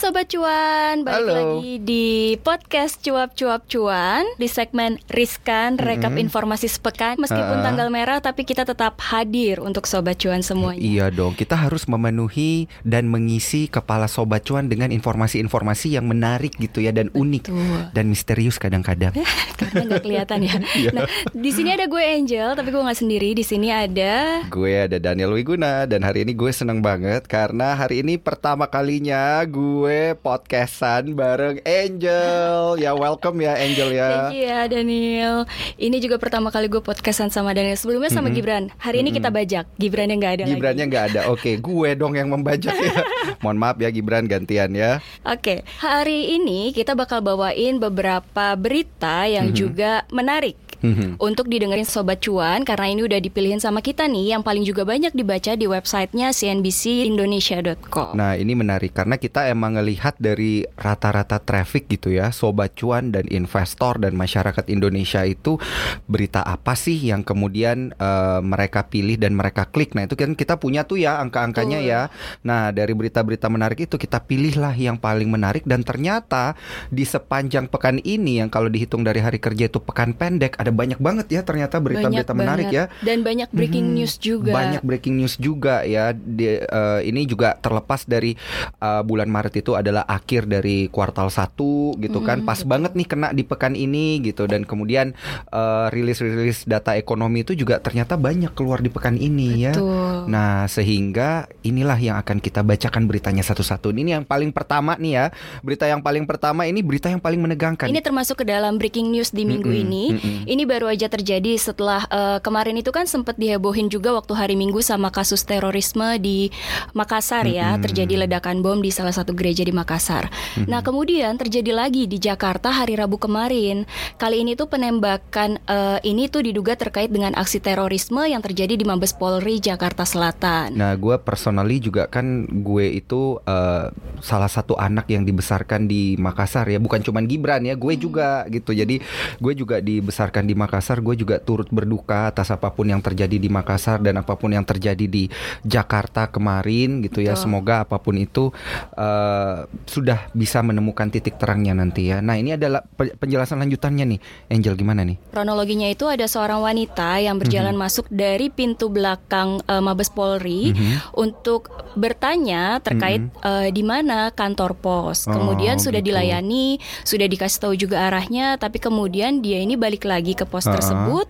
Sobat Cuan, balik Halo. lagi di podcast Cuap Cuap Cuan Di segmen Riskan, rekap informasi sepekan Meskipun Ah. tanggal merah tapi kita tetap hadir untuk Sobat Cuan semuanya Iya dong, kita harus memenuhi dan mengisi kepala sobat cuan dengan informasi-informasi yang menarik gitu ya dan unik Betul. dan misterius kadang-kadang. Karena nggak kelihatan ya Iya. Nah, di sini ada gue Angel, tapi gue nggak sendiri Di sini ada gue ada Daniel Wiguna dan hari ini gue seneng banget karena hari ini pertama kalinya gue podcastan bareng Angel. Ya welcome ya Angel ya. Thank you ya Daniel Ini juga pertama kali gue podcastan sama Daniel Sebelumnya sama Gibran Hari ini kita bajak Gibran yang nggak ada Gibrannya lagi nggak ada. Oke, gue dong yang membajak ya. Mohon maaf ya Gibran gantian ya. Oke, hari ini kita bakal bawain beberapa berita yang juga menarik. Mhm. Untuk didengerin Sobat Cuan Karena ini udah dipilihin sama kita nih. Yang paling juga banyak dibaca di websitenya cnbcindonesia.com Nah ini menarik karena kita emang ngelihat dari rata-rata traffic gitu ya Sobat cuan dan investor dan masyarakat Indonesia itu Berita apa sih yang kemudian eh, mereka pilih dan mereka klik? Nah itu kan kita punya tuh ya angka-angkanya ya. Nah dari berita-berita menarik itu kita pilihlah yang paling menarik Dan ternyata di sepanjang pekan ini yang kalau dihitung dari hari kerja itu pekan pendek Ada banyak banget ya ternyata berita-berita menarik ya Dan banyak breaking Mhm. news juga Banyak breaking news juga ya. Di- eh, ini juga terlepas dari eh, bulan Maret itu adalah akhir dari kuartal 1 gitu kan. Mhm, Pas betul. banget nih kena di pekan ini gitu dan kemudian eh, rilis-rilis data ekonomi itu juga ternyata banyak keluar di pekan ini ya. Betul. Nah, sehingga inilah yang akan kita bacakan beritanya satu-satu. Ini yang paling pertama nih ya. Berita yang paling pertama ini berita yang paling menegangkan. Ini termasuk ke dalam breaking news di minggu Mm-mm, ini. mm-mm. Ini baru aja terjadi setelah eh, kemarin itu kan sempat dihebohin juga waktu hari Minggu sama kasus terorisme di Makassar ya, Mm-mm. terjadi ledakan bom di salah satu gereja di Makassar. Nah, kemudian terjadi lagi di Jakarta hari Rabu kemarin. Kali ini tuh penembakan eh, ini tuh diduga terkait dengan aksi terorisme yang terjadi di Mabes Polri Jakarta Selatan. Nah, gue personally juga kan gue itu eh, salah satu anak yang dibesarkan di Makassar ya, bukan cuman Gibran ya, gue juga gitu. Jadi gue juga dibesarkan di Makassar, gue juga turut berduka atas apa pun yang terjadi di Makassar dan apa pun yang terjadi di Jakarta kemarin gitu ya. Semoga apa pun itu eh, sudah bisa menemukan titik terangnya nanti ya. Nah, ini adalah pe- penjelasan lanjutannya nih, Angel gimana nih? Kronologinya itu ada seorang wanita yang berjalan Mhm. masuk dari pintu belakang eh, Mabes Polri Mhm. untuk bertanya terkait eh, di mana kantor pos. Oh, Kemudian sudah gitu. dilayani, sudah dikasih tahu juga arahnya, tapi kemudian dia ini balik lagi ke pos Uh-uh. tersebut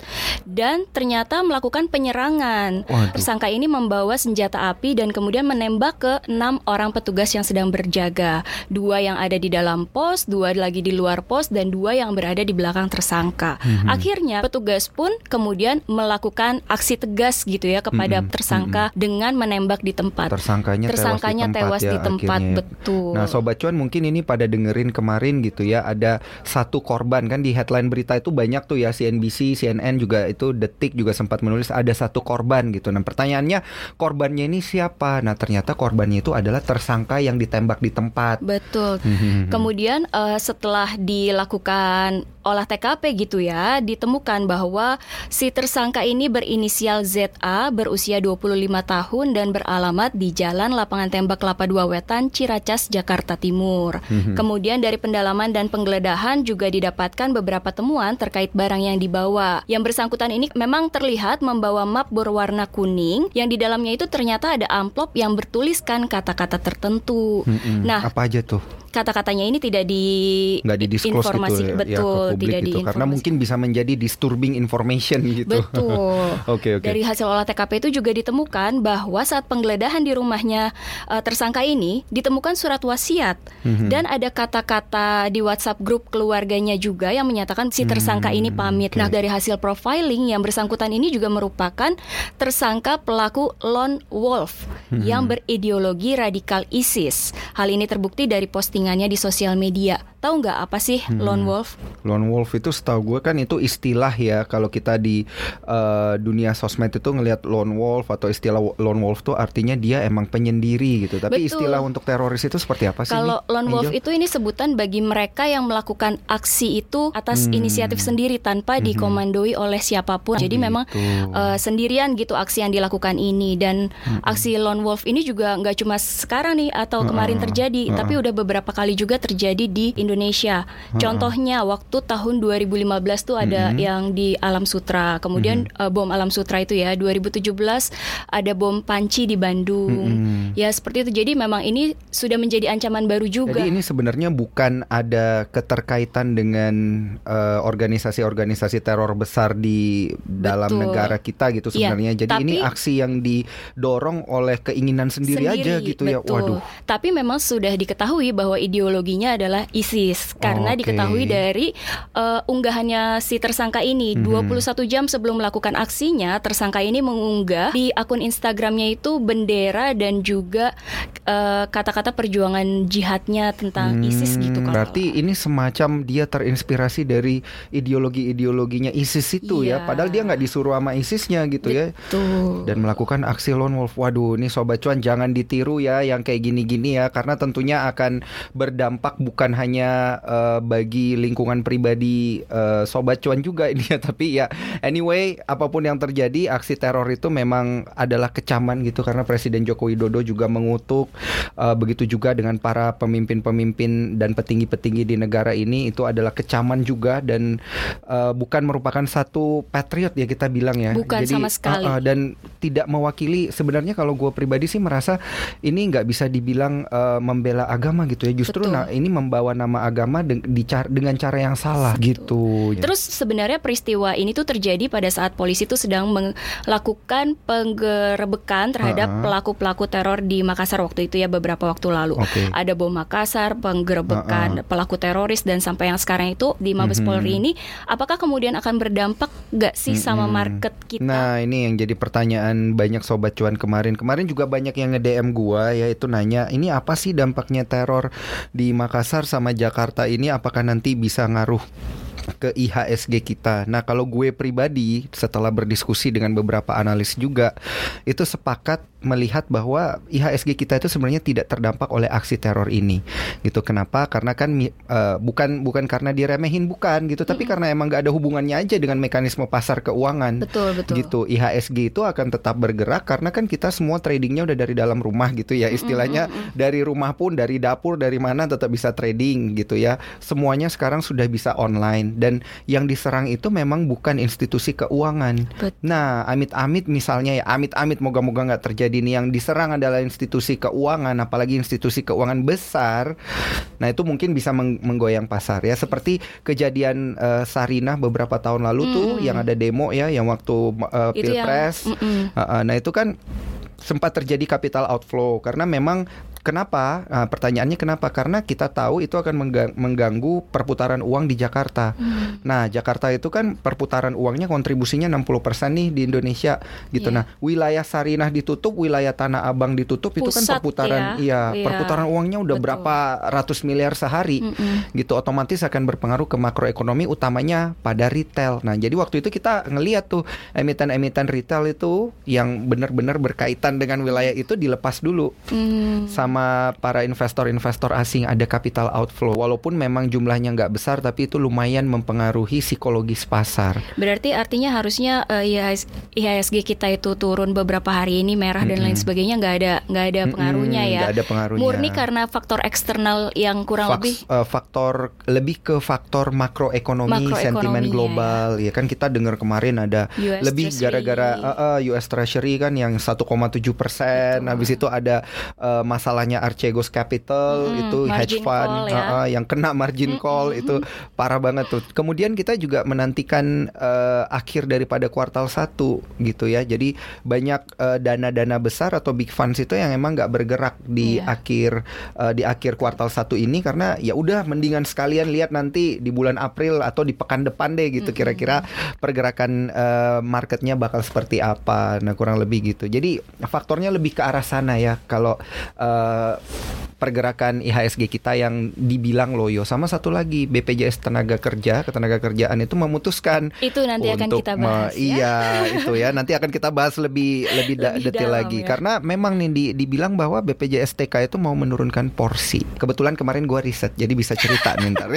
dan ternyata melakukan penyerangan. Waduh. Tersangka ini membawa senjata api dan kemudian menembak ke enam orang petugas yang sedang berjaga. Dua yang ada di dalam pos, dua lagi di luar pos, dan dua yang berada di belakang tersangka. Mhm. Akhirnya petugas pun kemudian melakukan aksi tegas gitu ya kepada Mhm, tersangka dengan menembak di tempat. Tersangkanya, Tersangkanya tewas di ya tempat, akhirnya ya. betul. Nah, sobat cuan mungkin ini pada dengerin kemarin gitu ya, ada satu korban kan di headline berita itu banyak tuh ya CNBC, CNN juga itu Detik juga sempat menulis ada satu korban gitu. Nah, pertanyaannya korbannya ini siapa? Nah, ternyata korbannya itu adalah tersangka yang ditembak di tempat. Betul. Kemudian eh, setelah dilakukan olah TKP gitu ya, ditemukan bahwa si tersangka ini berinisial ZA berusia 25 tahun dan beralamat di Jalan Lapangan Tembak Kelapa Dua Wetan, Ciracas, Jakarta Timur. Mhm. Kemudian dari pendalaman dan penggeledahan juga didapatkan beberapa temuan terkait barang yang dibawa. Yang bersangkutan ini memang terlihat membawa map berwarna kuning yang di dalamnya itu ternyata ada amplop yang bertuliskan kata-kata tertentu. Mhm. Nah, apa aja tuh? kata-katanya ini tidak di Nggak di disclose informasi gitu ya, ya, betul ke tidak gitu. Karena diinformasi. mungkin bisa menjadi disturbing information gitu. betul Oke, oke. dari hasil olah TKP itu juga ditemukan bahwa saat penggeledahan di rumahnya eh, tersangka ini ditemukan surat wasiat Mhm. dan ada kata-kata di WhatsApp grup keluarganya juga yang menyatakan si tersangka ini Hmm, pamit. oke. Nah dari hasil profiling yang bersangkutan ini juga merupakan tersangka pelaku lone wolf Mhm. yang berideologi radikal ISIS. Hal ini terbukti dari postingannya di sosial media. Tahu nggak apa sih Hmm. lone wolf? Lone wolf itu setahu gue kan itu istilah ya kalau kita di uh, dunia sosmed itu ngelihat lone wolf atau istilah lone wolf tuh artinya dia emang penyendiri gitu. Tapi Betul. istilah untuk teroris itu seperti apa sih? Kalau lone wolf Angel? itu ini sebutan bagi mereka yang melakukan aksi itu atas Hmm. inisiatif sendiri tanpa Mhm. dikomandoi oleh siapa pun. Jadi memang gitu. uh, sendirian gitu aksi yang dilakukan ini dan aksi lone wolf ini juga nggak cuma sekarang nih atau kemarin Heeh, terjadi, heeh. tapi udah beberapa kali juga terjadi di Indonesia. Contohnya waktu tahun 2015 tuh ada Mhm. yang di Alam Sutra, kemudian uh, bom Alam Sutra itu ya 2017 ada bom Panci di Bandung. Mhm. Ya seperti itu. Jadi memang ini sudah menjadi ancaman baru juga. Jadi ini sebenarnya bukan ada keterkaitan dengan eh, organisasi-organisasi teror besar di dalam Betul. negara kita gitu Iya, sebenarnya. Jadi ini tapi- aksi yang didorong oleh keinginan sendiri, aja gitu ya. betul. Waduh. Tapi memang sudah diketahui bahwa ideologinya adalah ISIS karena Oke. diketahui dari uh, unggahannya si tersangka ini Mhm. 21 jam sebelum melakukan aksinya tersangka ini mengunggah di akun Instagramnya itu bendera dan juga uh, kata-kata perjuangan jihadnya tentang ISIS Hmm, gitu kalau Berarti ini semacam dia terinspirasi dari ideologi-ideologinya ISIS itu Iya. ya. Padahal dia nggak disuruh sama ISISnya gitu ya. Betul. Dan melakukan aksi lone wolf. Waduh, ini sobat cuan jangan ditiru ya yang kayak gini-gini ya karena tentunya akan berdampak bukan hanya eh, bagi lingkungan pribadi eh, sobat cuan juga ini ya, tapi ya anyway apa pun yang terjadi aksi teror itu memang adalah kecaman gitu karena Presiden Joko Widodo juga mengutuk eh, begitu juga dengan para pemimpin-pemimpin dan petinggi-petinggi di negara ini itu adalah kecaman juga dan eh, bukan merupakan satu patriot ya kita bilang ya. Bukan sama sekali. uh, uh, dan tidak mewakili sebenarnya kalau gue pribadi sih merasa ini nggak bisa dibilang uh, membela agama gitu ya. Justru Betul. nah ini membawa nama agama di dengan cara yang salah gitu. Terus sebenarnya peristiwa ini tuh terjadi pada saat polisi tuh sedang melakukan penggerebekan terhadap pelaku-pelaku teror di Makassar waktu itu ya beberapa waktu lalu. Oke. Ada bom Makassar, penggerebekan pelaku teroris dan sampai yang sekarang itu di Mabes Mhm. Polri ini apakah kemudian akan berdampak nggak sih sama Mm-mm. market kita? Nah ini yang jadi pertanyaan banyak sobat cuan kemarin. Kemarin juga banyak yang nge-DM gua yaitu nanya ini apa sih dampaknya teror di Makassar sama Jakarta ini apakah nanti bisa ngaruh ke IHSG kita. Nah, kalau gue pribadi setelah berdiskusi dengan beberapa analis juga itu sepakat melihat bahwa IHSG kita itu sebenarnya tidak terdampak oleh aksi teror ini. Gitu. Kenapa? Karena kan eh, bukan bukan karena diremehin bukan. Gitu, tapi karena emang nggak ada hubungannya aja dengan mekanisme pasar keuangan. Betul betul. gitu. IHSG itu akan tetap bergerak karena kan kita semua tradingnya udah dari dalam rumah gitu ya. Istilahnya dari rumah pun dari dapur dari mana tetap bisa trading gitu ya. Semuanya sekarang sudah bisa online. Dan yang diserang itu memang bukan institusi keuangan. Bet- nah amit-amit misalnya ya amit-amit moga-moga nggak terjadi nih yang diserang adalah institusi keuangan apalagi institusi keuangan besar nah itu mungkin bisa meng- menggoyang pasar ya seperti kejadian eh, Sarinah beberapa tahun lalu tuh Mm-mm. yang ada demo ya yang waktu uh, Itu yang- pilpres. mm-mm. Uh, uh, nah itu kan sempat terjadi capital outflow karena memang kenapa? Nah, pertanyaannya kenapa? Karena kita tahu itu akan mengga- mengganggu perputaran uang di Jakarta. Hmm. Nah, Jakarta itu kan perputaran uangnya kontribusinya 60% nih di Indonesia gitu. Iya. Nah, wilayah Sarinah ditutup, wilayah Tanah Abang ditutup itu kan Pusat perputaran ya. iya, Iya. perputaran uangnya udah Betul. berapa ratus miliar sehari Mm-mm. gitu otomatis akan berpengaruh ke makroekonomi utamanya pada retail. Nah, jadi waktu itu kita ngeliat tuh emiten-emiten retail itu yang benar-benar berkaitan dengan wilayah itu dilepas dulu sama para investor-investor asing ada capital outflow. Walaupun memang jumlahnya nggak besar tapi itu lumayan mempengaruhi psikologis pasar. Berarti artinya harusnya eh, IHS IHSG kita itu turun beberapa hari ini merah dan lain sebagainya nggak ada nggak ada pengaruhnya Mm-mm, ya. nggak ada pengaruhnya. Murni karena faktor eksternal yang kurang Faks- lebih eh, faktor lebih ke faktor makroekonomi, Makroekonominya, sentimen ya. global. Ya kan kita dengar kemarin ada US lebih gara-gara eh, eh, US Treasury kan yang 1,7 persen. Habis itu ada eh, masalahnya Archegos Capital Mm-mm, itu hedge fund ya. eh, eh, yang kena margin call itu parah banget tuh. Kemudian kita juga menantikan eh, akhir daripada kuartal 1 gitu ya. Jadi banyak eh, dana-dana besar atau big funds itu yang emang nggak bergerak di Iya. akhir eh, di akhir kuartal satu ini karena ya udah mendingan sekalian lihat nanti di bulan April atau di pekan depan deh gitu kira-kira pergerakan eh, marketnya bakal seperti apa nah kurang lebih gitu jadi faktornya lebih ke arah sana ya kalau eh, uh, pergerakan IHSG kita yang dibilang loyo sama satu lagi BPJS tenaga kerja ketenaga kerjaan itu memutuskan itu nanti akan kita bahas ya? iya itu ya nanti akan kita bahas lebih lebih, lebih detail lagi ya. karena memang nih di, dibilang bahwa BPJS TK itu mau menurunkan porsi kebetulan kemarin gua riset jadi bisa cerita nih ntar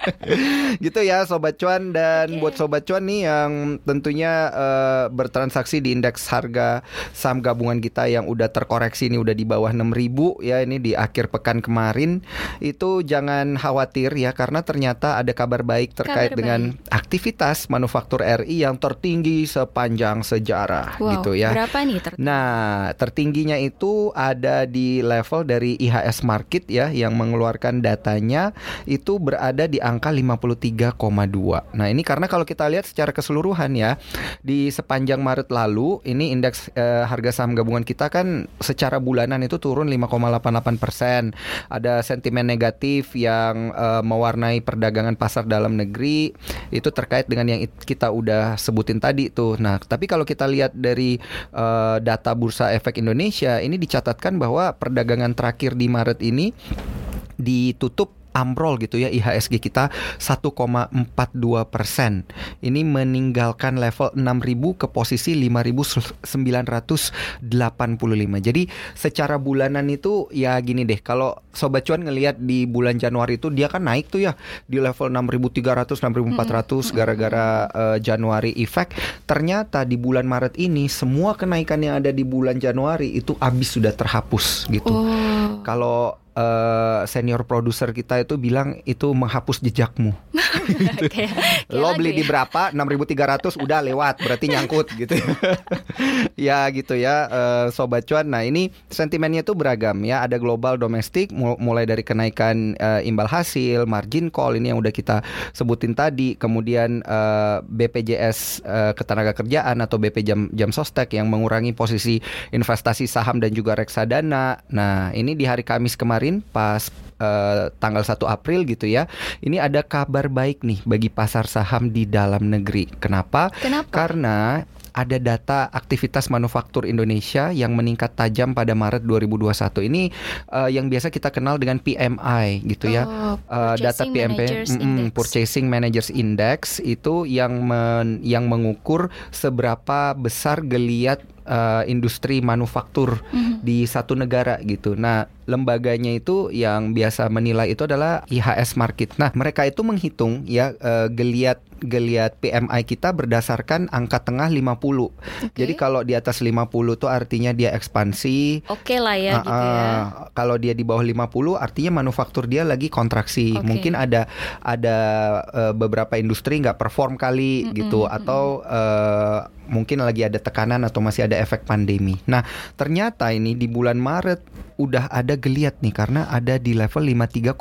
gitu ya sobat cuan dan okay. buat sobat cuan nih yang tentunya uh, bertransaksi di indeks harga saham gabungan kita yang udah terkoreksi ini udah di bawah 6000 ya ini di akhir pekan kemarin itu jangan khawatir ya karena ternyata ada kabar baik terkait kabar dengan baik. aktivitas manufaktur RI yang tertinggi sepanjang sejarah wow, gitu ya. Berapa nih tertinggi? Nah, tertingginya itu ada di level dari IHS Market ya yang mengeluarkan datanya itu berada di angka 53,2. Nah, ini karena kalau kita lihat secara keseluruhan ya di sepanjang Maret lalu ini indeks eh, harga saham gabungan kita kan secara bulanan itu turun 5,88 ada sentimen negatif yang uh, mewarnai perdagangan pasar dalam negeri itu terkait dengan yang kita udah sebutin tadi tuh. Nah, tapi kalau kita lihat dari uh, data Bursa Efek Indonesia ini dicatatkan bahwa perdagangan terakhir di Maret ini ditutup amrol gitu ya IHSG kita 1,42 persen. Ini meninggalkan level 6.000 ke posisi 5.985. Jadi secara bulanan itu ya gini deh, kalau Sobat Cuan ngelihat di bulan Januari itu dia kan naik tuh ya di level 6.300, 6.400 gara-gara uh, Januari effect. Ternyata di bulan Maret ini semua kenaikan yang ada di bulan Januari itu habis sudah terhapus gitu. Oh. Kalau uh, senior produser kita itu bilang itu menghapus jejakmu. Gitu. kayak, Lo beli ya? di berapa? 6.300 udah lewat, berarti nyangkut gitu. ya gitu ya, uh, sobat cuan. Nah, ini sentimennya itu beragam ya. Ada global domestik mulai dari kenaikan uh, imbal hasil, margin call ini yang udah kita sebutin tadi, kemudian uh, BPJS uh, ketenagakerjaan atau BP Jam Jam Sostek yang mengurangi posisi investasi saham dan juga reksadana. Nah, ini di hari Kamis kemarin pas uh, tanggal 1 April gitu ya. Ini ada kabar baik nih bagi pasar saham di dalam negeri. Kenapa? Kenapa? Karena ada data aktivitas manufaktur Indonesia yang meningkat tajam pada Maret 2021. Ini uh, yang biasa kita kenal dengan PMI gitu ya. Oh, uh, data PMI mm, Purchasing Managers Index itu yang men, yang mengukur seberapa besar geliat uh, industri manufaktur mm-hmm. di satu negara gitu. Nah, lembaganya itu yang biasa menilai itu adalah IHS Market. Nah, mereka itu menghitung ya uh, geliat geliat PMI kita berdasarkan angka tengah 50. Okay. Jadi kalau di atas 50 itu artinya dia ekspansi. Oke okay lah ya uh, gitu ya. Kalau dia di bawah 50 artinya manufaktur dia lagi kontraksi. Okay. Mungkin ada ada uh, beberapa industri nggak perform kali mm -hmm. gitu atau uh, mungkin lagi ada tekanan atau masih ada efek pandemi. Nah, ternyata ini di bulan Maret udah ada geliat nih karena ada di level 53,2.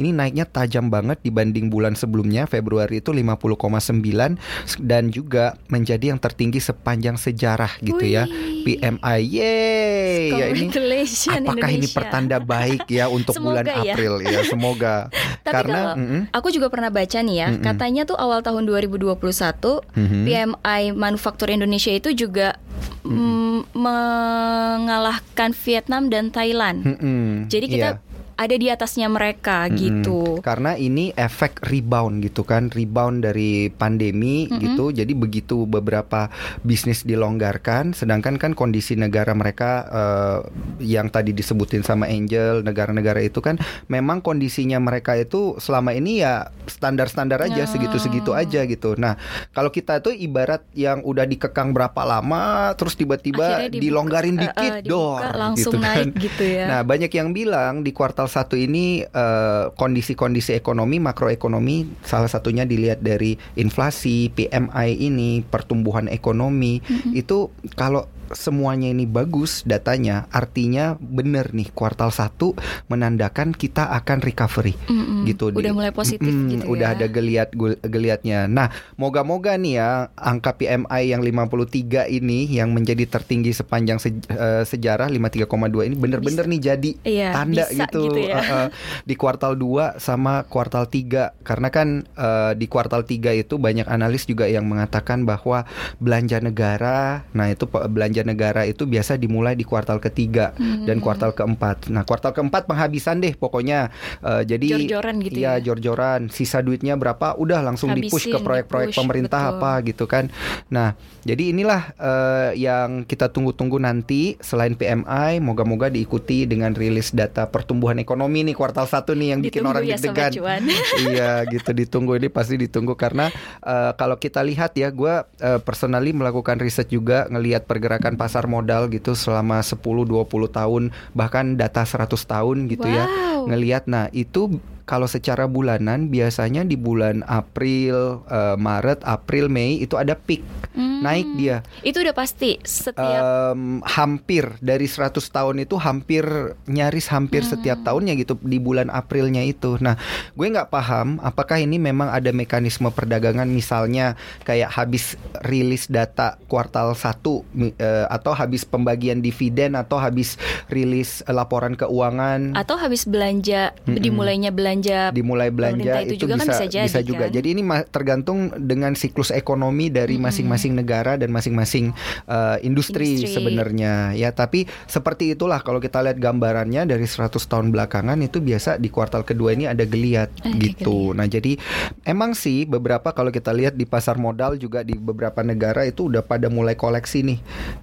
Ini naiknya tajam banget dibanding bulan sebelumnya Februari itu 50,9 dan juga menjadi yang tertinggi sepanjang sejarah gitu ya. Wih. ya. PMI. Yeay. Ya ini apakah Indonesia. ini pertanda baik ya untuk bulan ya. April ya. Semoga. Tapi karena kalau, mm -mm. aku juga pernah baca nih ya, mm -mm. katanya tuh awal tahun 2021 mm -hmm. PMI manufaktur Indonesia itu juga mm, mengalahkan Vietnam dan Thailand. Mm Jadi kita yeah ada di atasnya mereka hmm, gitu. Karena ini efek rebound gitu kan, rebound dari pandemi hmm. gitu. Jadi begitu beberapa bisnis dilonggarkan, sedangkan kan kondisi negara mereka uh, yang tadi disebutin sama Angel, negara-negara itu kan memang kondisinya mereka itu selama ini ya standar-standar aja, segitu-segitu aja gitu. Nah, kalau kita tuh ibarat yang udah dikekang berapa lama, terus tiba-tiba dilonggarin dikit, uh, uh, dor, langsung gitu kan. naik gitu ya. Nah, banyak yang bilang di kuartal satu ini uh, kondisi-kondisi ekonomi makroekonomi salah satunya dilihat dari inflasi, PMI ini, pertumbuhan ekonomi mm -hmm. itu kalau semuanya ini bagus datanya, artinya benar nih kuartal satu menandakan kita akan recovery mm -hmm. gitu. Udah mulai positif mm, gitu Udah ya. ada geliat geliatnya. Nah, moga-moga nih ya angka PMI yang 53 ini yang menjadi tertinggi sepanjang se uh, sejarah 53,2 ini benar-benar nih jadi iya, tanda gitu, gitu ya. uh, uh, di kuartal 2 sama kuartal 3 karena kan uh, di kuartal 3 itu banyak analis juga yang mengatakan bahwa belanja negara, nah itu belanja belanja negara itu biasa dimulai di kuartal ketiga Hmm. dan kuartal keempat. Nah, kuartal keempat penghabisan deh pokoknya. Eh, jadi Jor-joran gitu iya, ya? jor-joran. Sisa duitnya berapa? Udah langsung dipush ke Habisin, proyek-proyek pemerintah betul. apa gitu kan. Nah, jadi inilah eh, yang kita tunggu-tunggu nanti selain PMI, moga-moga diikuti dengan rilis data pertumbuhan ekonomi nih kuartal satu nih yang bikin Ditunggu orang ya, deg-degan. Iya gitu ditunggu ini pasti ditunggu karena eh, kalau kita lihat ya gue eh, personally melakukan riset juga ngelihat pergerakan pasar modal gitu selama 10-20 tahun bahkan data 100 tahun gitu ya Wow. ngelihat nah itu kalau secara bulanan biasanya di bulan April, eh, Maret, April, Mei itu ada peak Hmm. naik dia Itu udah pasti setiap Em, hampir dari 100 tahun itu hampir nyaris hampir setiap tahunnya gitu di bulan Aprilnya itu. Nah, gue nggak paham apakah ini memang ada mekanisme perdagangan misalnya kayak habis rilis data kuartal 1 mi- eh, atau habis pembagian dividen atau habis rilis eh, laporan keuangan atau habis belanja Mm-mm. dimulainya belanja dimulai belanja itu itu, juga kan bisa bisa jadi, juga. kan? Jadi ini tergantung dengan siklus ekonomi dari Mm-mm. masing-masing negara dan masing-masing uh, industri, Industri. sebenarnya ya. Tapi seperti itulah kalau kita lihat gambarannya dari 100 tahun belakangan itu biasa di kuartal kedua ini ada geliat Ada gitu. Nah, jadi emang sih beberapa kalau kita lihat di pasar modal juga di beberapa negara itu udah pada mulai koleksi nih.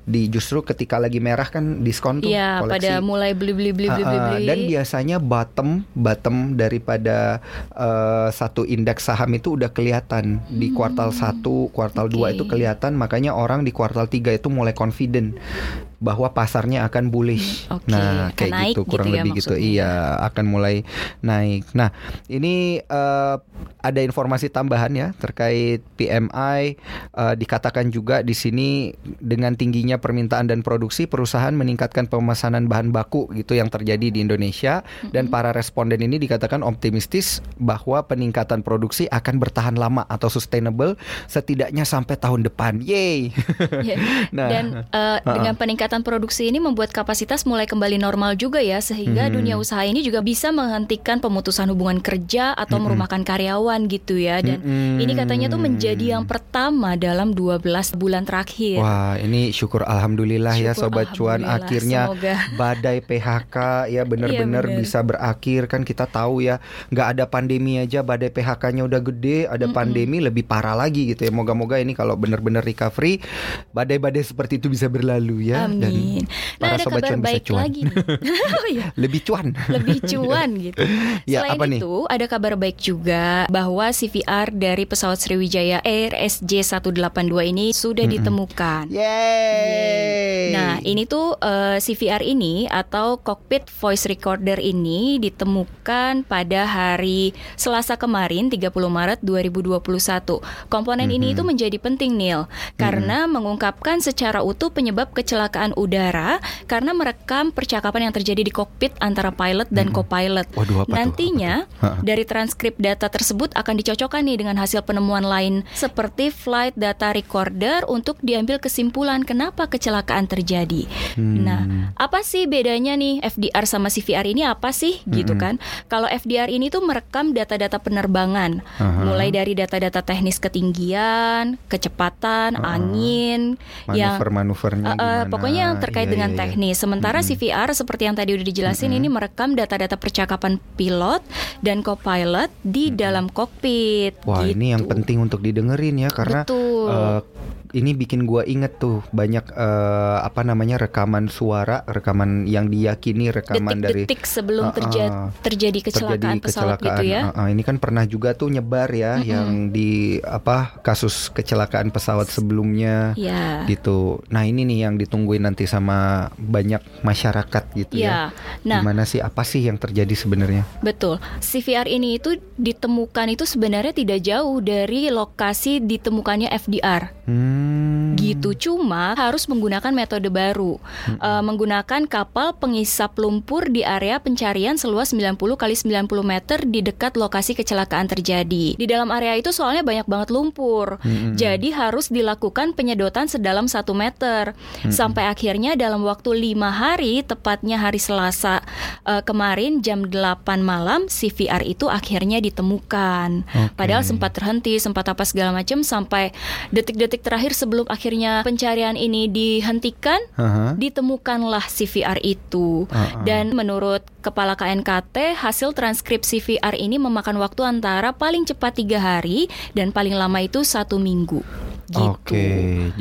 Di justru ketika lagi merah kan diskon tuh Iya, koleksi. pada mulai beli beli beli beli Ah, ah, beli. dan biasanya bottom bottom daripada eh, satu indeks saham itu udah kelihatan di kuartal 1, kuartal 2 Hmm. Oke. itu kelihatan makanya orang di kuartal 3 itu mulai confident bahwa pasarnya akan bullish. Hmm, oke. Nah, Akan kayak naik gitu kurang gitu ya lebih gitu. maksudnya. Iya, akan mulai naik. Nah, ini eh, ada informasi tambahan ya terkait PMI Eh, dikatakan juga di sini dengan tingginya permintaan dan produksi perusahaan meningkatkan pemesanan bahan baku gitu yang terjadi di Indonesia dan para responden ini dikatakan optimistis bahwa peningkatan produksi akan bertahan lama atau sustainable setidaknya sampai tahun depan. Yeay. Ya. Nah, Dan eh, dengan peningkatan produksi ini membuat kapasitas mulai kembali normal juga ya sehingga Hmm. dunia usaha ini juga bisa menghentikan pemutusan hubungan kerja atau merumahkan karyawan gitu ya dan Mm-mm. ini katanya tuh menjadi yang pertama dalam 12 bulan terakhir. Wah, ini syukur alhamdulillah ya Syukur sobat cuan akhirnya semoga. badai PHK ya benar-benar Iya, bisa berakhir kan kita tahu ya nggak ada pandemi aja badai PHK-nya udah gede, ada pandemi lebih parah lagi gitu ya. Moga-moga ini kalau benar-benar recovery badai-badai seperti itu bisa berlalu ya Amin. Nah, para ada sobat kabar cuan baik cuan. lagi. Oh, iya. lebih cuan. lebih cuan gitu. Ya, Selain apa nih? itu, ada kabar baik juga bahwa CVR dari pesawat Sriwijaya Air SJ182 ini sudah ditemukan. Yeay. Nah, ini tuh eh, CVR ini atau cockpit voice recorder ini ditemukan pada hari Selasa kemarin 30 Maret 2021. Komponen ini itu menjadi penting Neil karena mengungkapkan secara utuh penyebab kecelakaan udara karena merekam percakapan yang terjadi di kokpit antara pilot dan co-pilot. Waduh, apa tuh? Nantinya Apa tuh? dari transkrip data tersebut akan dicocokkan nih dengan hasil penemuan lain seperti flight data recorder untuk diambil kesimpulan kenapa kecelakaan terjadi. Hmm. Nah, apa sih bedanya nih FDR sama CVR ini apa sih gitu kan? Kalau FDR ini tuh merekam data-data penerbangan, Aha. mulai dari data-data teknis ketinggian, kecepatan, angin, yang Manuver-manuvernya Uh, uh, gimana? Yang terkait Iya, dengan iya, iya. teknis. Sementara CVR seperti yang tadi udah dijelasin ini merekam data-data percakapan pilot dan co-pilot di dalam kokpit. Wah gitu. ini yang penting untuk didengerin ya karena Betul. eh, ini bikin gua inget tuh banyak eh, apa namanya rekaman suara, rekaman yang diyakini rekaman dari Detik-detik sebelum Uh, uh, terja- terjadi kecelakaan pesawat gitu ya. Uh, uh, ini kan pernah juga tuh nyebar ya yang di apa kasus kecelakaan pesawat sebelumnya Ya. gitu. Nah ini nih yang ditungguin nanti sama banyak masyarakat gitu ya. Ya. Nah, Gimana sih apa sih yang terjadi sebenarnya? Betul. CVR ini itu ditemukan itu sebenarnya tidak jauh dari lokasi ditemukannya FDR. Hmm. Gitu. Cuma harus menggunakan metode baru. Eh, menggunakan kapal pengisap lumpur di area pencarian seluas 90 kali 90 meter di dekat lokasi kecelakaan terjadi. Di dalam area itu soalnya banyak banget lumpur. Jadi harus dilakukan penyedotan sedalam 1 meter. Sampai akhirnya dalam waktu lima hari tepatnya hari Selasa eh, kemarin jam 8 malam CVR itu akhirnya ditemukan. Oke. padahal sempat terhenti sempat apa segala macam sampai detik-detik terakhir sebelum akhirnya pencarian ini dihentikan, Aha. ditemukanlah CVR itu. Uh-uh. Dan menurut Kepala KNKT, hasil transkrip CVR ini memakan waktu antara paling cepat tiga hari dan paling lama itu satu minggu. Gitu. Oke,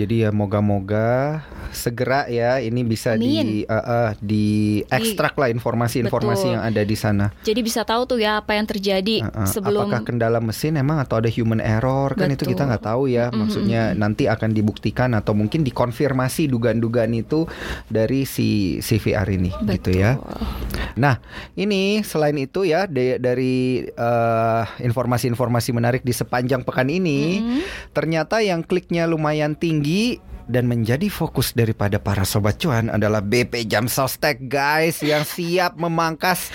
jadi ya moga-moga segera ya ini bisa di Amin. uh, uh, di ekstrak lah informasi-informasi Betul. yang ada di sana. Jadi bisa tahu tuh ya apa yang terjadi Uh, uh, sebelum Apakah kendala mesin emang atau ada human error kan itu kita Betul. nggak tahu ya. Maksudnya nanti akan dibuktikan atau mungkin dikonfirmasi dugaan-dugaan itu dari si CVR ini gitu ya. Nah, ini selain itu ya dari eh, informasi-informasi menarik di sepanjang pekan ini, Mm-mm. ternyata yang kliknya lumayan tinggi dan menjadi fokus daripada para sobat cuan adalah BP Jam Sostek guys yang siap memangkas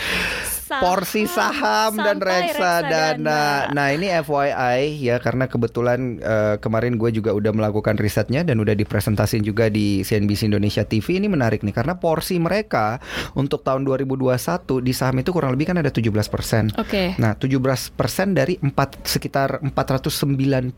porsi saham dan reksadana. Nah ini FYI ya karena kebetulan eh, kemarin gue juga udah melakukan risetnya dan udah dipresentasin juga di CNBC Indonesia TV ini menarik nih karena porsi mereka untuk tahun 2021 di saham itu kurang lebih kan ada 17%. Oke. Nah, 17% dari 4 sekitar 496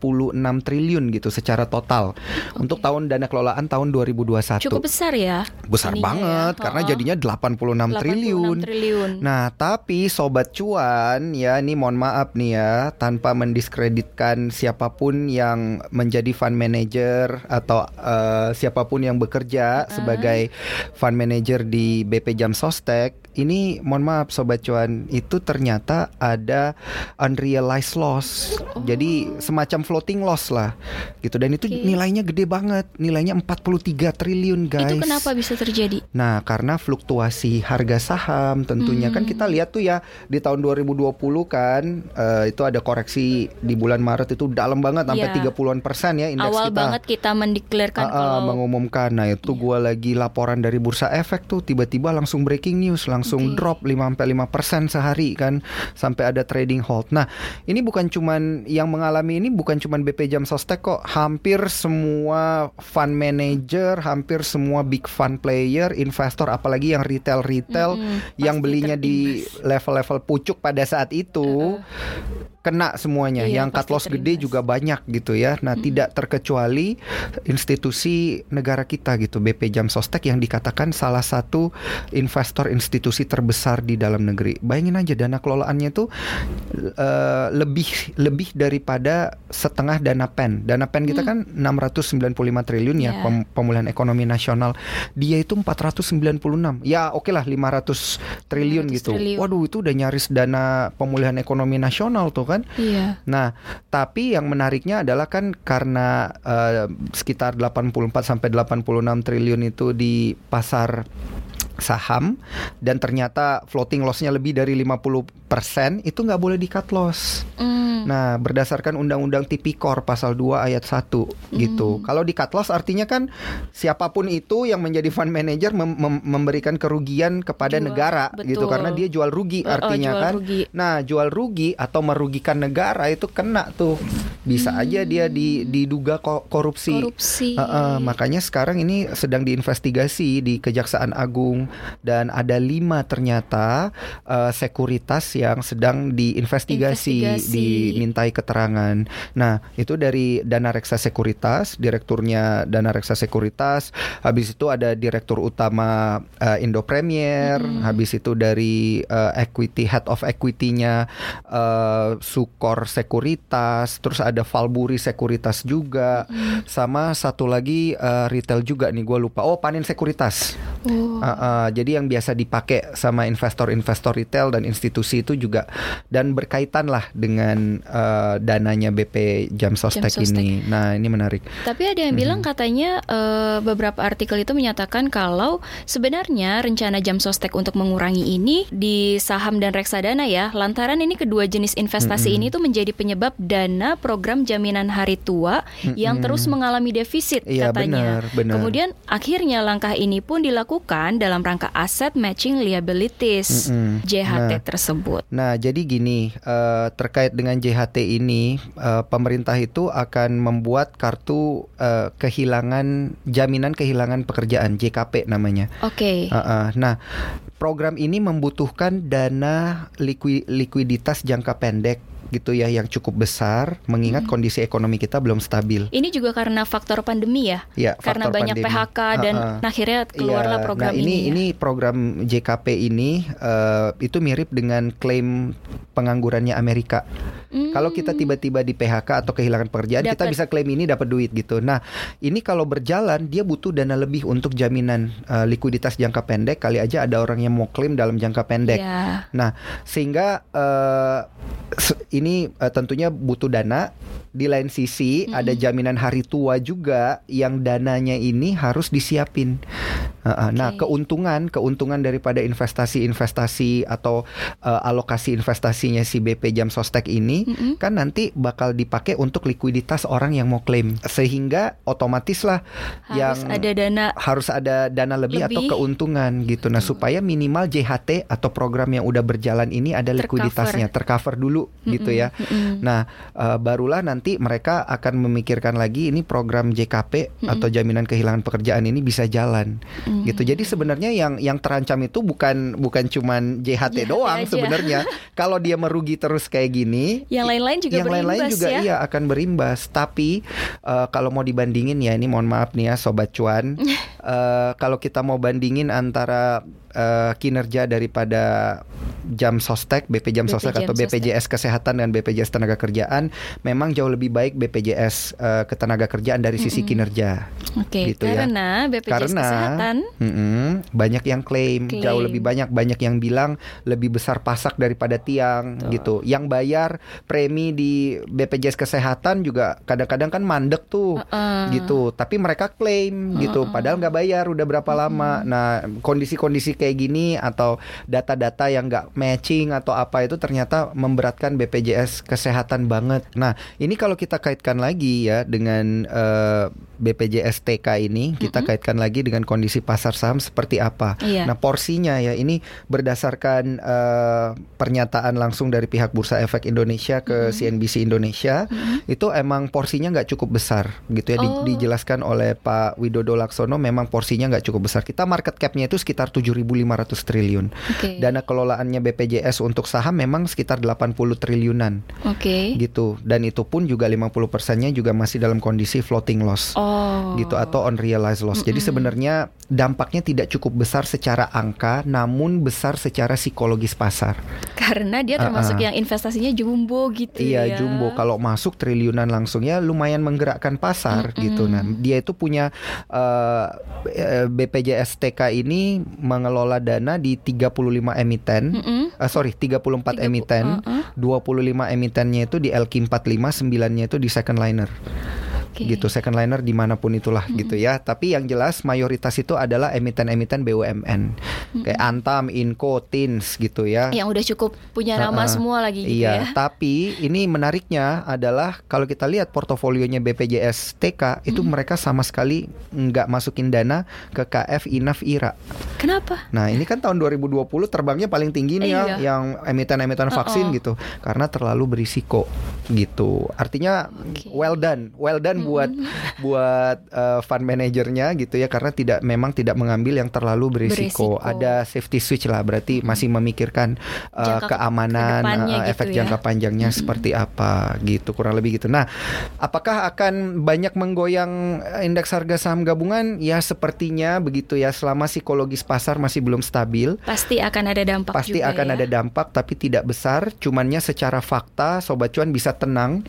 triliun gitu secara total untuk tahun dana kelolaan tahun 2021. Cukup besar ya. besar ininya banget ya. karena jadinya 86, 86 triliun. triliun. Nah, tapi sobat cuan ya ini mohon maaf nih ya tanpa mendiskreditkan siapa pun yang menjadi fund manager atau eh, siapa pun yang bekerja sebagai fund manager di BP Jam Sostek ini mohon maaf sobat cuan itu ternyata ada unrealized loss. Jadi semacam floating loss lah gitu dan itu Oke. nilainya gede banget. Nilainya 43 triliun guys. Itu kenapa bisa terjadi? Nah, karena fluktuasi harga saham tentunya kan Hmm. kita lihat tuh ya di tahun 2020 kan eh, itu ada koreksi di bulan Maret itu dalam banget sampai Iya. 30-an persen ya indeks Awal kita. banget kita mendeklarkan Ah, ah, kalau mengumumkan. Nah, itu Iya. gua lagi laporan dari Bursa Efek tuh tiba-tiba langsung breaking news, langsung Oke. drop 5 sampai 5% sehari kan sampai ada trading hold. Nah, ini bukan cuman yang mengalami ini bukan cuman BP Jam Sostek kok. Hampir semua fund manager, hampir semua big fund player, investor apalagi yang retail-retail Mm-mm, yang pasti belinya di. Level-level pucuk pada saat itu kena semuanya. Iya, yang cut loss gede terimbas. juga banyak gitu ya. Nah, tidak terkecuali institusi negara kita gitu, BP Jam Sostek yang dikatakan salah satu investor institusi terbesar di dalam negeri. Bayangin aja dana kelolaannya tuh eh, lebih lebih daripada setengah dana pen. Dana pen kita kan 695 triliun ya Iya. pem- pemulihan ekonomi nasional. Dia itu 496. Ya, oke lah 500 triliun 500 gitu. triliun. Waduh, itu udah nyaris dana pemulihan ekonomi nasional tuh kan. Iya. Nah, tapi yang menariknya adalah kan karena eh, sekitar 84 sampai 86 triliun itu di pasar saham dan ternyata floating lossnya lebih dari 50% itu nggak boleh di cut loss. Mm, Nah, berdasarkan Undang-Undang Tipikor pasal 2 ayat 1 gitu. Kalau di cut loss artinya kan siapa pun itu yang menjadi fund manager mem- mem- memberikan kerugian kepada Jual, negara gitu betul. karena dia jual rugi Oh, oh, artinya jual kan. rugi. Nah, jual rugi atau merugikan negara itu kena tuh. Bisa aja dia di, diduga ko- korupsi. korupsi. Heeh, makanya sekarang ini sedang diinvestigasi di Kejaksaan Agung dan ada lima ternyata eh, sekuritas yang sedang diinvestigasi, Investigasi. dimintai keterangan. Nah itu dari Dana Reksa Sekuritas, direkturnya Dana Reksa Sekuritas. Habis itu ada direktur utama eh, Indo Premier. Habis itu dari eh, equity head of equity-nya eh, Sukor Sekuritas. Terus ada Valburi Sekuritas juga. Sama satu lagi eh, retail juga nih gue lupa. Oh Panin Sekuritas. Oh. Uh, uh, jadi yang biasa dipakai sama investor-investor retail dan institusi itu juga dan berkaitan lah dengan uh, dananya BP Jam Sostek, ini. Nah ini menarik. Tapi ada yang bilang katanya eh, beberapa artikel itu menyatakan kalau sebenarnya rencana jam sostek untuk mengurangi ini di saham dan reksadana ya, lantaran ini kedua jenis investasi ini tuh menjadi penyebab dana program jaminan hari tua yang terus mengalami defisit Iya, katanya. benar, benar. Kemudian akhirnya langkah ini pun dilakukan dalam rangka asset matching liabilities Mm-mm. JHT Nah. tersebut. Nah, jadi gini, eh, terkait dengan JHT ini, eh, pemerintah itu akan membuat kartu eh, kehilangan jaminan kehilangan pekerjaan JKP namanya. Oke. Uh, uh. Nah, program ini membutuhkan dana likui- likuiditas jangka pendek gitu ya yang cukup besar mengingat kondisi ekonomi kita belum stabil. Ini juga karena faktor pandemi ya? Ya, karena banyak pandemi. PHK dan Ha-ha. akhirnya keluarlah Iya, program nah ini. ya. Ini program JKP ini eh, itu mirip dengan klaim penganggurannya Amerika. Hmm. Kalau kita tiba-tiba di PHK atau kehilangan pekerjaan, kita Dapat. bisa klaim ini dapat duit gitu. Nah, ini kalau berjalan dia butuh dana lebih untuk jaminan eh, likuiditas jangka pendek. Kali aja ada orang yang mau klaim dalam jangka pendek. Ya. Nah, sehingga eh, se- ini eh, tentunya butuh dana. Di lain sisi ada jaminan hari tua juga yang dananya ini harus disiapin. Heeh, Nah, Oke. keuntungan keuntungan daripada investasi-investasi atau eh, alokasi investasinya si BP Jam Sostek ini Mm-mm. kan nanti bakal dipakai untuk likuiditas orang yang mau klaim. Sehingga otomatis lah Harus yang ada dana harus ada dana lebih, atau Lebih. keuntungan gitu. Nah, supaya minimal JHT atau program yang udah berjalan ini ada Tercover. likuiditasnya tercover dulu gitu ya. Mm-mm. Nah, eh, barulah nanti mereka akan memikirkan lagi ini program JKP atau jaminan kehilangan pekerjaan ini bisa jalan. Mm. Gitu. Jadi sebenarnya yang yang terancam itu bukan bukan cuman JHT doang sebenarnya. Kalau dia merugi terus kayak gini, Yang lain-lain juga yang lain-lain juga ya. iya akan berimbas. Tapi eh, kalau mau dibandingin ya ini mohon maaf nih ya sobat cuan, Eh, kalau kita mau bandingin antara eh, kinerja daripada Jam Sostek, BP Jam BP Sostek Jam atau BPJS Kesehatan dan BPJS Tenaga Kerjaan, memang jauh lebih baik BPJS eh, Ketenaga Kerjaan dari sisi kinerja. Oke, gitu ya. karena BPJS Karena Kesehatan banyak yang klaim, Klaim. jauh lebih banyak banyak yang bilang lebih besar pasak daripada tiang Betul. gitu. Yang bayar premi di BPJS Kesehatan juga kadang-kadang kan mandek tuh Heeh. gitu. Tapi mereka klaim gitu, padahal nggak bayar udah berapa lama. Nah kondisi-kondisi kayak gini atau data-data yang nggak matching atau apa itu ternyata memberatkan BPJS Kesehatan banget. Nah ini kalau kita kaitkan lagi ya dengan eh, BPJS TK ini, kita kaitkan lagi dengan kondisi pasar saham seperti apa. Iya. Nah porsinya ya ini berdasarkan eh, pernyataan langsung dari pihak Bursa Efek Indonesia ke CNBC Indonesia itu emang porsinya nggak cukup besar gitu ya di- Oh. dijelaskan oleh Pak Widodo Laksono memang porsinya nggak cukup besar. Kita market capnya itu sekitar 7.500 triliun. Oke. Dana kelolaannya BPJS untuk saham memang sekitar 80 triliunan Oke. gitu dan itu pun juga 50 persennya juga masih dalam kondisi floating loss Oh. gitu atau unrealized loss. Jadi sebenarnya dampaknya tidak cukup besar secara angka, namun besar secara psikologis pasar. Karena dia termasuk Uh-uh. yang investasinya jumbo gitu Iya, ya. jumbo kalau masuk triliunan langsung ya lumayan menggerakkan pasar gitu. Nah, dia itu punya eh, eh, BPJS TK ini mengelola dana di 35 emiten. Mm-mm. Eh, sorry, 34 Tiga pu- emiten. uh-uh. 25 emitennya itu di LQ 45, 9-nya itu di second liner. Oke. gitu second liner di mana pun itulah gitu ya tapi yang jelas mayoritas itu adalah emiten-emiten BUMN kayak Antam, Inco, Tins gitu ya Yang udah cukup punya nama Ha-ha. semua lagi gitu iya, ya. tapi ini menariknya adalah kalau kita lihat portofolionya BPJS TK itu mereka sama sekali nggak masukin dana ke KF, INAF, IRA. Kenapa? Nah ini kan tahun 2020 terbangnya paling tinggi nih ya, Iya. yang emiten-emiten vaksin Uh-uh. gitu, karena terlalu berisiko gitu. Artinya Oke. well done, well done buat buat uh, fund manajernya gitu ya, karena tidak memang tidak mengambil yang terlalu berisiko. Berisiko. Ada safety switch lah, berarti masih memikirkan uh, Jangka keamanan, uh, gitu efek ya. jangka panjangnya seperti apa gitu, kurang lebih gitu. Nah, apakah akan banyak menggoyang indeks harga saham gabungan? Ya sepertinya begitu ya, selama psikologis pasar masih belum stabil. Pasti akan ada dampak Pasti juga akan ya. ada dampak tapi tidak besar. Cumannya secara fakta sobat cuan bisa tenang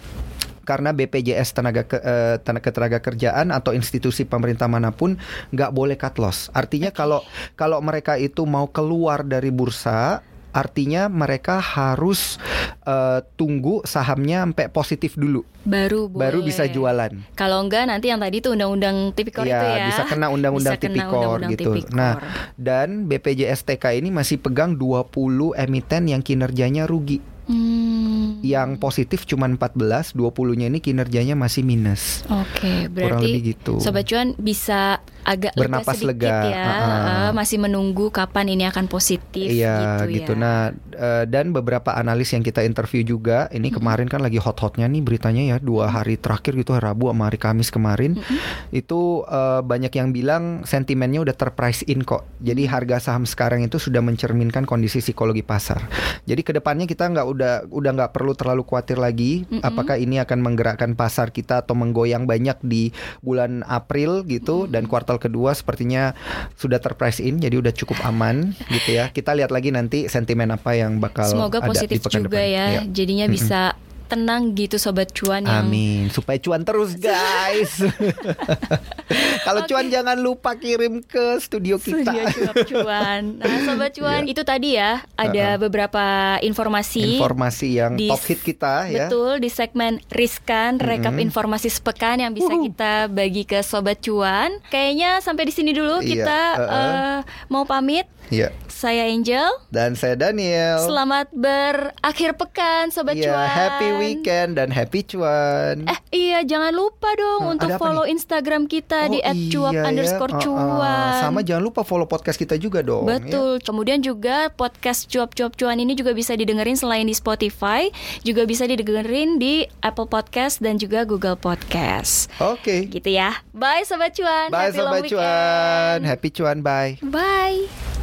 karena BPJS tenaga ke, eh, tenaga ketenaga kerjaan atau institusi pemerintah mana pun nggak boleh cut loss. Artinya kalau kalau mereka itu mau keluar dari bursa Artinya mereka harus eh, tunggu sahamnya sampai positif dulu, baru baru boleh. bisa jualan. Kalau enggak nanti yang tadi itu undang-undang tipikor Iya, itu ya. bisa kena undang-undang tipikor undang-undang gitu. tipikor. Nah, dan BPJS TK ini masih pegang 20 emiten yang kinerjanya rugi. Hmm. Yang positif cuma 14, 20-nya ini kinerjanya masih minus. Oke, Kurang berarti lebih gitu. Sobat Cuan bisa agak Bernapas lega sedikit lega. ya. Uh-uh. Uh, masih menunggu kapan ini akan positif Iya gitu, gitu. ya. Nah eh, dan beberapa analis yang kita interview juga, ini kemarin kan lagi hot-hotnya nih beritanya ya dua hari terakhir gitu hari Rabu sama hari Kamis kemarin itu eh, banyak yang bilang sentimennya udah terprice in kok. Jadi harga saham sekarang itu sudah mencerminkan kondisi psikologi pasar. Jadi ke depannya kita nggak udah udah nggak perlu terlalu khawatir lagi apakah ini akan menggerakkan pasar kita atau menggoyang banyak di bulan April gitu dan kuartal kedua sepertinya sudah terprice in jadi udah cukup aman gitu ya. Kita lihat lagi nanti sentimen apa yang bakal Semoga ada positif di pekan juga depan. ya. Iya. Jadinya bisa tenang gitu sobat cuan yang Amin supaya cuan terus guys. Kalau cuan jangan lupa kirim ke studio kita. Studio Cuap Cuan. Nah, sobat cuan, Iya. itu tadi ya ada beberapa informasi Informasi yang di- top hit kita ya. Betul di segmen riskan rekap informasi sepekan yang bisa kita bagi ke sobat cuan. Kayaknya sampai di sini dulu Iya, kita uh-uh. eh, mau pamit. Iya. Saya Angel. Dan saya Daniel. Selamat berakhir pekan sobat Iya, cuan. happy weekend dan happy cuan. Eh iya jangan lupa dong Hmm, untuk follow nih? Instagram kita di Oh, @cuap iya ya. underscore Uh-uh. cuan. Sama jangan lupa follow podcast kita juga dong. ya. Betul. Kemudian juga podcast cuap-cuap cuan ini juga bisa didengerin selain di Spotify, juga bisa didengerin di Apple Podcast dan juga Google Podcast. Oke. Gitu ya. Bye sobat cuan. Bye Happy sobat cuan. Happy cuan. Bye. Bye.